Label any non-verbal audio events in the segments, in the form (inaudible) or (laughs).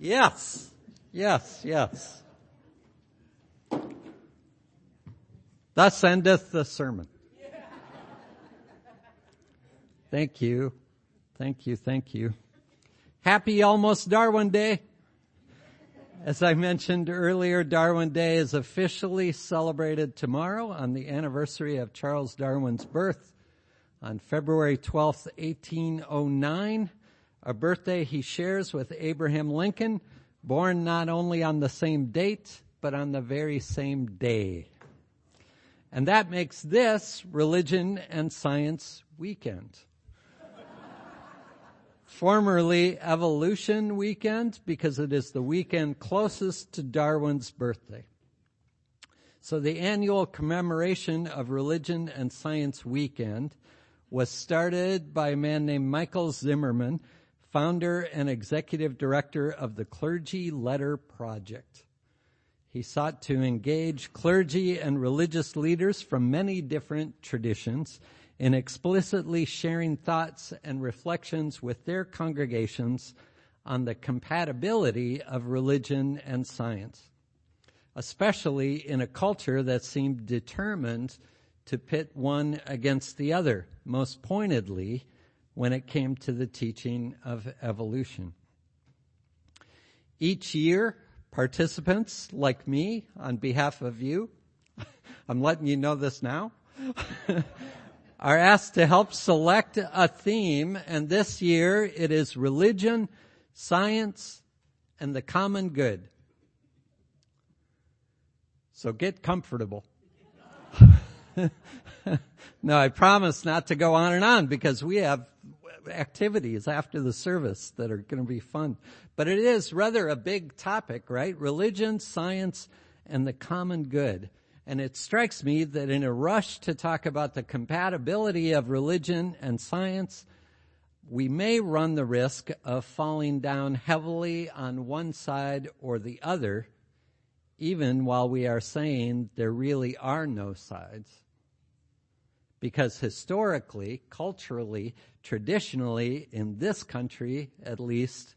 Yes, yes, yes. Thus endeth the sermon. Thank you. Thank you. Thank you. Happy almost Darwin Day. As I mentioned earlier, Darwin Day is officially celebrated tomorrow on the anniversary of Charles Darwin's birth on February 12th, 1809 a birthday he shares with Abraham Lincoln, born not only on the same date, but on the very same day. And that makes this Religion and Science Weekend. Formerly Evolution Weekend because it is the weekend closest to Darwin's birthday. So the annual commemoration of Religion and Science Weekend was started by a man named Michael Zimmerman founder and executive director of the Clergy Letter Project. He sought to engage clergy and religious leaders from many different traditions in explicitly sharing thoughts and reflections with their congregations on the compatibility of religion and science, especially in a culture that seemed determined to pit one against the other, most pointedly when it came to the teaching of evolution. Each year, participants like me, on behalf of you, (laughs) I'm letting you know this now, (laughs) are asked to help select a theme, and this year it is religion, science, and the common good. So get comfortable. (laughs) no, I promise not to go on and on because we have activities after the service that are going to be fun. But it is rather a big topic, right? Religion, science, and the common good. And it strikes me that in a rush to talk about the compatibility of religion and science, we may run the risk of falling down heavily on one side or the other, even while we are saying there really are no sides. Because historically, culturally, traditionally, in this country at least,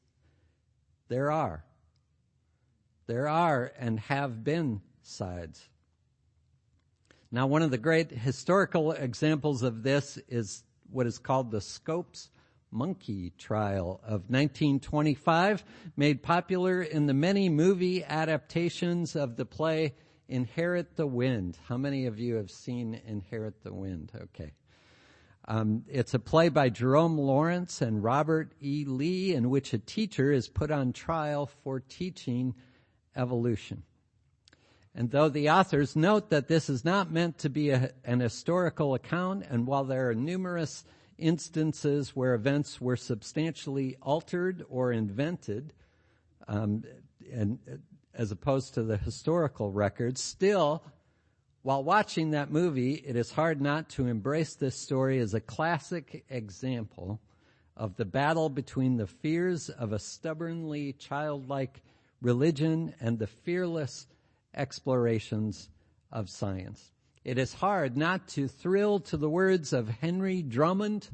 there are. There are and have been sides. Now, one of the great historical examples of this is what is called the Scopes Monkey Trial of 1925, made popular in the many movie adaptations of the play Inherit the Wind. How many of you have seen Inherit the Wind? Okay. Um, it's a play by Jerome Lawrence and Robert E. Lee in which a teacher is put on trial for teaching evolution. And though the authors note that this is not meant to be a, an historical account, and while there are numerous instances where events were substantially altered or invented, um, and as opposed to the historical record, Still, while watching that movie, it is hard not to embrace this story as a classic example of the battle between the fears of a stubbornly childlike religion and the fearless explorations of science. It is hard not to thrill to the words of Henry Drummond,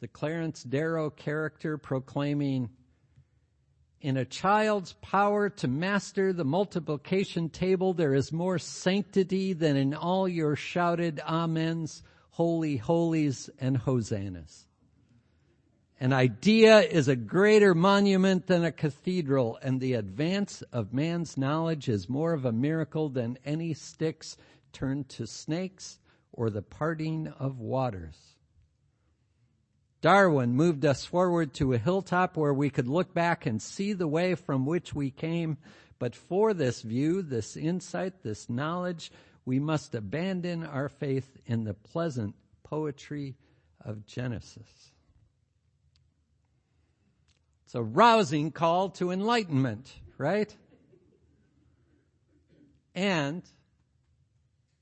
the Clarence Darrow character proclaiming, in a child's power to master the multiplication table, there is more sanctity than in all your shouted amens, holy holies, and hosannas. An idea is a greater monument than a cathedral, and the advance of man's knowledge is more of a miracle than any sticks turned to snakes or the parting of waters. Darwin moved us forward to a hilltop where we could look back and see the way from which we came. But for this view, this insight, this knowledge, we must abandon our faith in the pleasant poetry of Genesis. It's a rousing call to enlightenment, right? And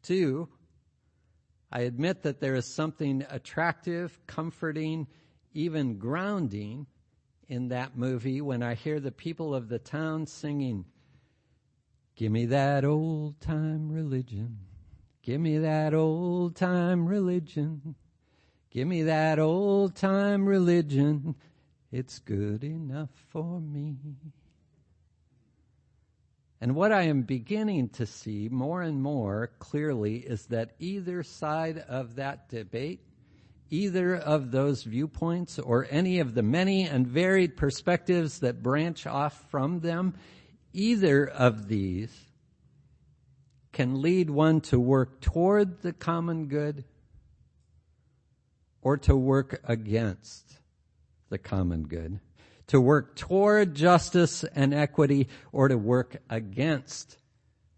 two, I admit that there is something attractive, comforting, even grounding in that movie when I hear the people of the town singing, Give me that old time religion. Give me that old time religion. Give me that old time religion. It's good enough for me. And what I am beginning to see more and more clearly is that either side of that debate, either of those viewpoints, or any of the many and varied perspectives that branch off from them, either of these can lead one to work toward the common good or to work against the common good to work toward justice and equity or to work against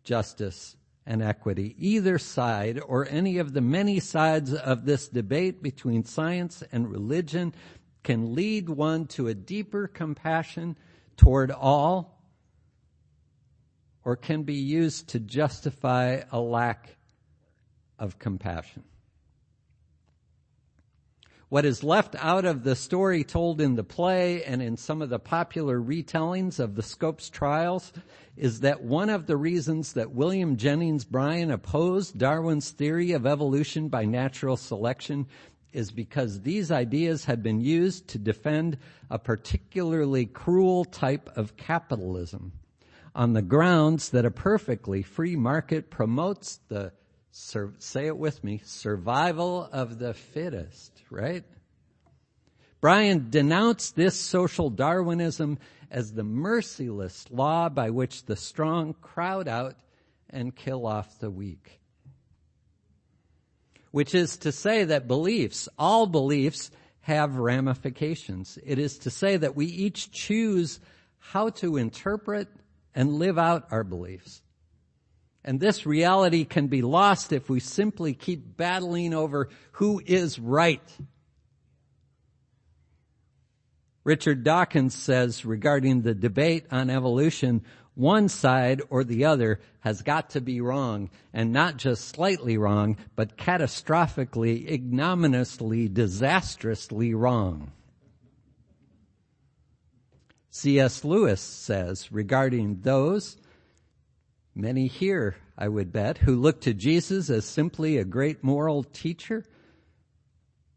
justice and equity. Either side or any of the many sides of this debate between science and religion can lead one to a deeper compassion toward all or can be used to justify a lack of compassion. What is left out of the story told in the play and in some of the popular retellings of the Scopes trials is that one of the reasons that William Jennings Bryan opposed Darwin's theory of evolution by natural selection is because these ideas had been used to defend a particularly cruel type of capitalism on the grounds that a perfectly free market promotes the Sur- say it with me, survival of the fittest, right? Bryan denounced this social Darwinism as the merciless law by which the strong crowd out and kill off the weak. Which is to say that beliefs, all beliefs, have ramifications. It is to say that we each choose how to interpret and live out our beliefs. And this reality can be lost if we simply keep battling over who is right. Richard Dawkins says regarding the debate on evolution, one side or the other has got to be wrong, and not just slightly wrong, but catastrophically, ignominiously, disastrously wrong. C.S. Lewis says regarding those Many here, I would bet, who look to Jesus as simply a great moral teacher.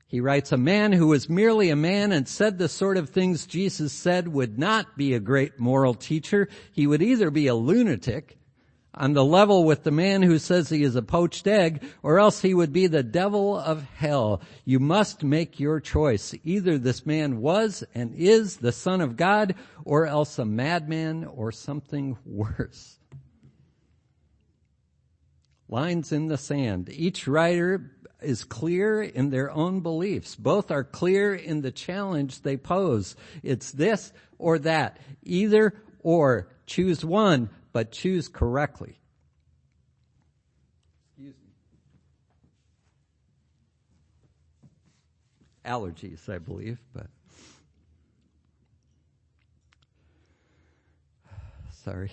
He writes, a man who was merely a man and said the sort of things Jesus said would not be a great moral teacher. He would either be a lunatic on the level with the man who says he is a poached egg, or else he would be the devil of hell. You must make your choice. Either this man was and is the son of God, or else a madman or something (laughs) worse lines in the sand. Each writer is clear in their own beliefs. Both are clear in the challenge they pose. It's this or that. Either or. Choose one, but choose correctly. Excuse me. Allergies, I believe, but. (sighs) Sorry.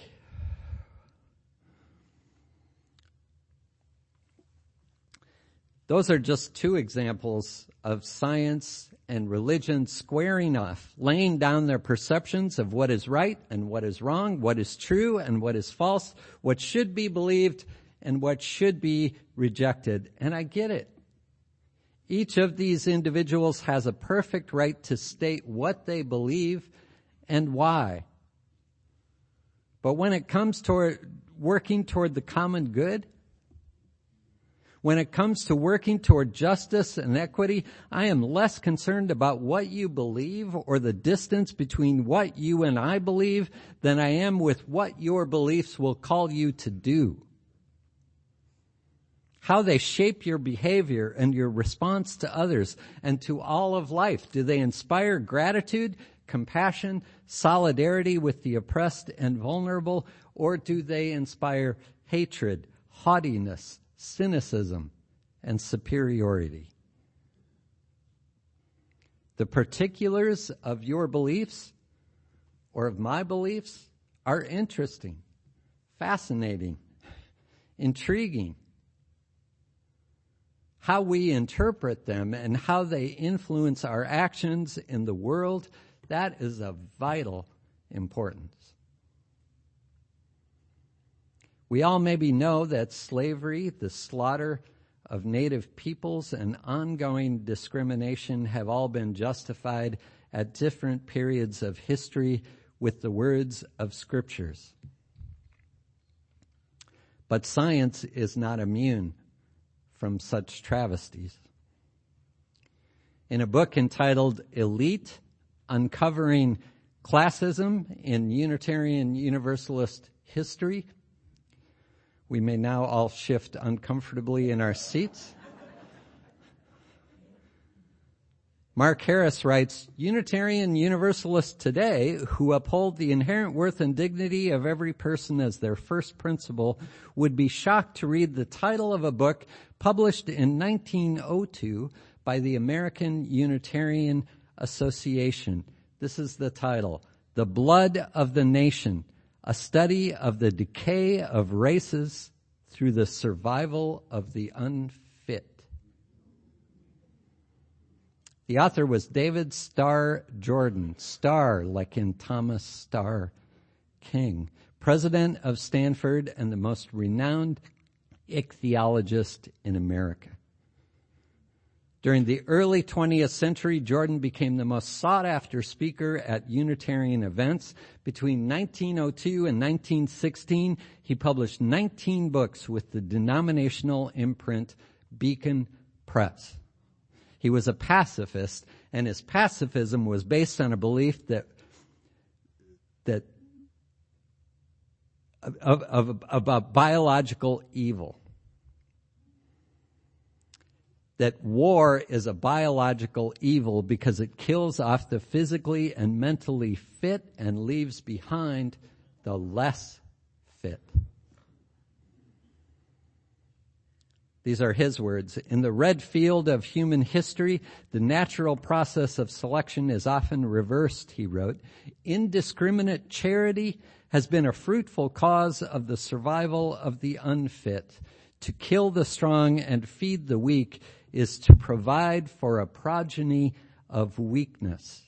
Those are just two examples of science and religion squaring off, laying down their perceptions of what is right and what is wrong, what is true and what is false, what should be believed and what should be rejected. And I get it. Each of these individuals has a perfect right to state what they believe and why. But when it comes toward working toward the common good, when it comes to working toward justice and equity, I am less concerned about what you believe or the distance between what you and I believe than I am with what your beliefs will call you to do. How they shape your behavior and your response to others and to all of life. Do they inspire gratitude, compassion, solidarity with the oppressed and vulnerable, or do they inspire hatred, haughtiness, cynicism, and superiority. The particulars of your beliefs or of my beliefs are interesting, fascinating, intriguing. How we interpret them and how they influence our actions in the world, that is of vital importance. We all maybe know that slavery, the slaughter of native peoples, and ongoing discrimination have all been justified at different periods of history with the words of scriptures. But science is not immune from such travesties. In a book entitled Elite, Uncovering Classism in Unitarian Universalist History, we may now all shift uncomfortably in our seats. Mark Harris writes, Unitarian Universalists today who uphold the inherent worth and dignity of every person as their first principle would be shocked to read the title of a book published in 1902 by the American Unitarian Association. This is the title, The Blood of the Nation, a study of the decay of races through the survival of the unfit. The author was David Starr Jordan, Starr like in Thomas Starr King, president of Stanford and the most renowned ichthyologist in America. During the early 20th century, Jordan became the most sought after speaker at Unitarian events. Between 1902 and 1916, he published 19 books with the denominational imprint Beacon Press. He was a pacifist, and his pacifism was based on a belief that that of, of, about biological evil that war is a biological evil because it kills off the physically and mentally fit and leaves behind the less fit. These are his words. In the red field of human history, the natural process of selection is often reversed, he wrote. Indiscriminate charity has been a fruitful cause of the survival of the unfit. To kill the strong and feed the weak is to provide for a progeny of weakness.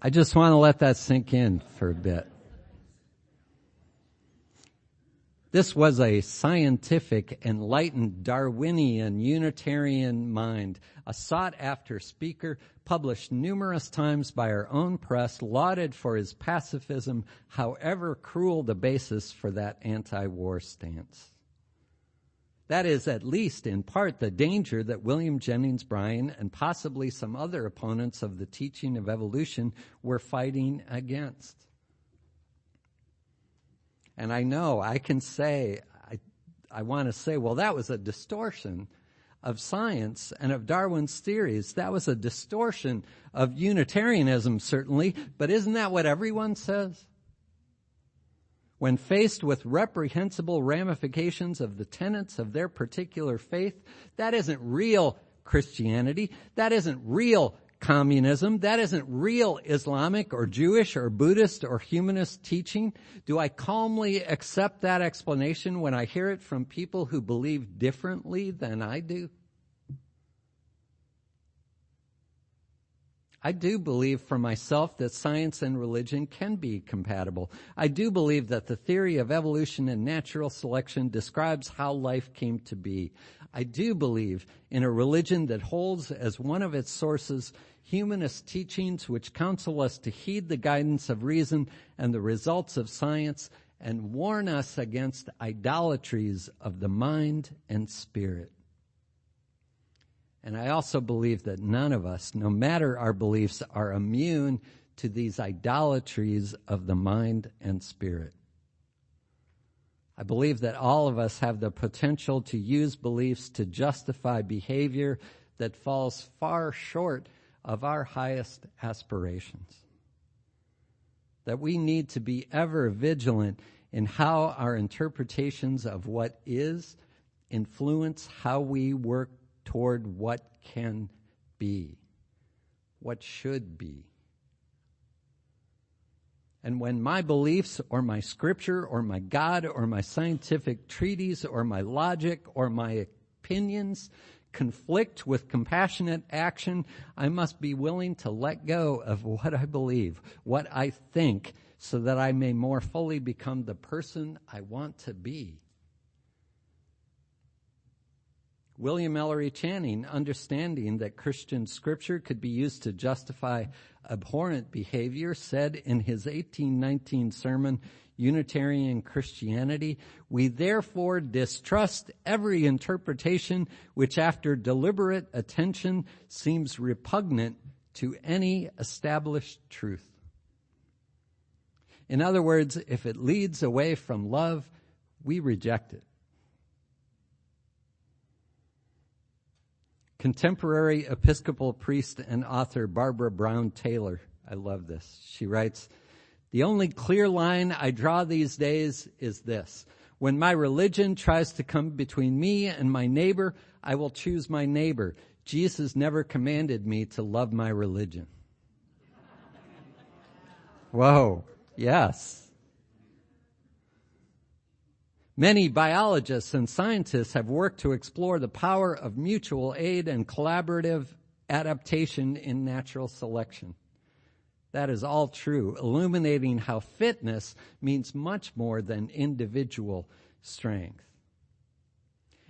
I just want to let that sink in for a bit. This was a scientific, enlightened, Darwinian, Unitarian mind, a sought after speaker, published numerous times by our own press, lauded for his pacifism, however cruel the basis for that anti-war stance. That is at least in part the danger that William Jennings Bryan and possibly some other opponents of the teaching of evolution were fighting against. And I know I can say, I, I want to say, well, that was a distortion of science and of Darwin's theories. That was a distortion of Unitarianism, certainly, but isn't that what everyone says? When faced with reprehensible ramifications of the tenets of their particular faith, that isn't real Christianity. That isn't real communism. That isn't real Islamic or Jewish or Buddhist or humanist teaching. Do I calmly accept that explanation when I hear it from people who believe differently than I do? I do believe for myself that science and religion can be compatible. I do believe that the theory of evolution and natural selection describes how life came to be. I do believe in a religion that holds as one of its sources humanist teachings which counsel us to heed the guidance of reason and the results of science and warn us against idolatries of the mind and spirit. And I also believe that none of us, no matter our beliefs, are immune to these idolatries of the mind and spirit. I believe that all of us have the potential to use beliefs to justify behavior that falls far short of our highest aspirations. That we need to be ever vigilant in how our interpretations of what is influence how we work toward what can be, what should be. And when my beliefs or my scripture or my God or my scientific treatise or my logic or my opinions conflict with compassionate action, I must be willing to let go of what I believe, what I think, so that I may more fully become the person I want to be. William Ellery Channing, understanding that Christian scripture could be used to justify abhorrent behavior, said in his 1819 sermon, Unitarian Christianity, we therefore distrust every interpretation which after deliberate attention seems repugnant to any established truth. In other words, if it leads away from love, we reject it. Contemporary Episcopal priest and author Barbara Brown Taylor, I love this. She writes, the only clear line I draw these days is this. When my religion tries to come between me and my neighbor, I will choose my neighbor. Jesus never commanded me to love my religion. Whoa. Yes. Many biologists and scientists have worked to explore the power of mutual aid and collaborative adaptation in natural selection. That is all true, illuminating how fitness means much more than individual strength.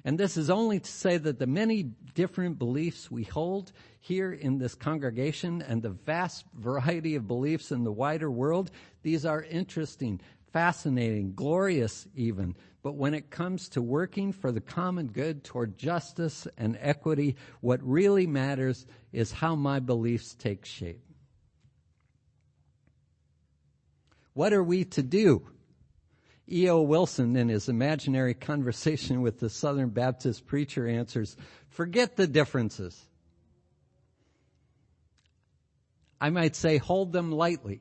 And this is only to say that the many different beliefs we hold here in this congregation and the vast variety of beliefs in the wider world, these are interesting, fascinating, glorious even. But when it comes to working for the common good toward justice and equity, what really matters is how my beliefs take shape. What are we to do? E.O. Wilson, in his imaginary (laughs) conversation with the Southern Baptist preacher, answers, forget the differences. I might say, hold them lightly.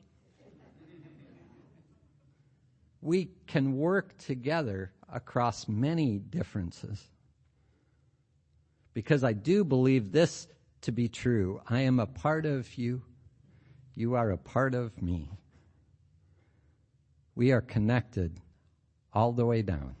We can work together across many differences. Because I do believe this to be true. I am a part of you. You are a part of me. We are connected all the way down.